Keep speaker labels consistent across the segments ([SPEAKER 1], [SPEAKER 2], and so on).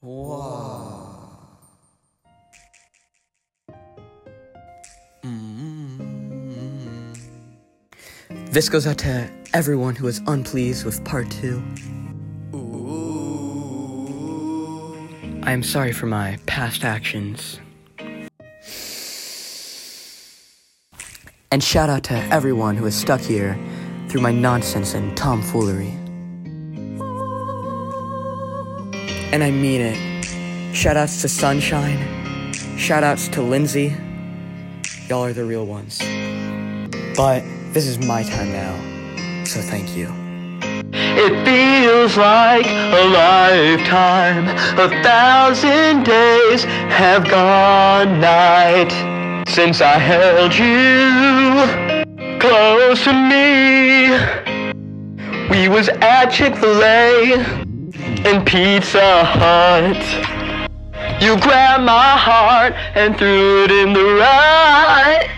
[SPEAKER 1] Wow. Mm. This goes out to everyone who was unpleased with part two. I am sorry for my past actions. And shout out to everyone who is stuck here through my nonsense and tomfoolery. And I mean it. Shout outs to Sunshine. Shout outs to Lindsay. Y'all are the real ones. But this is my time now, so thank you.
[SPEAKER 2] It feels like a lifetime. A thousand days have gone night since I held you close to me. We was at Chick-fil-A and Pizza Hut. You grabbed my heart and threw it in the right.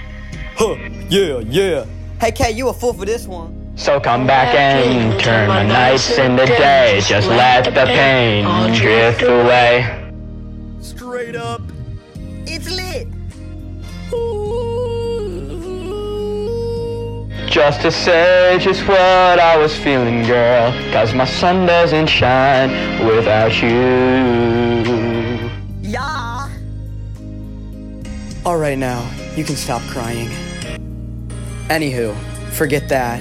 [SPEAKER 1] Huh, yeah, yeah. Hey, Kay, you a fool for this one.
[SPEAKER 2] So come back and turn my nights into day. Just let the pain drift away.
[SPEAKER 1] Straight up. It's lit.
[SPEAKER 2] Just to say just what I was feeling, girl. Cause my sun doesn't shine without you.
[SPEAKER 1] Yeah. All right, now, you can stop crying. Anywho, forget that.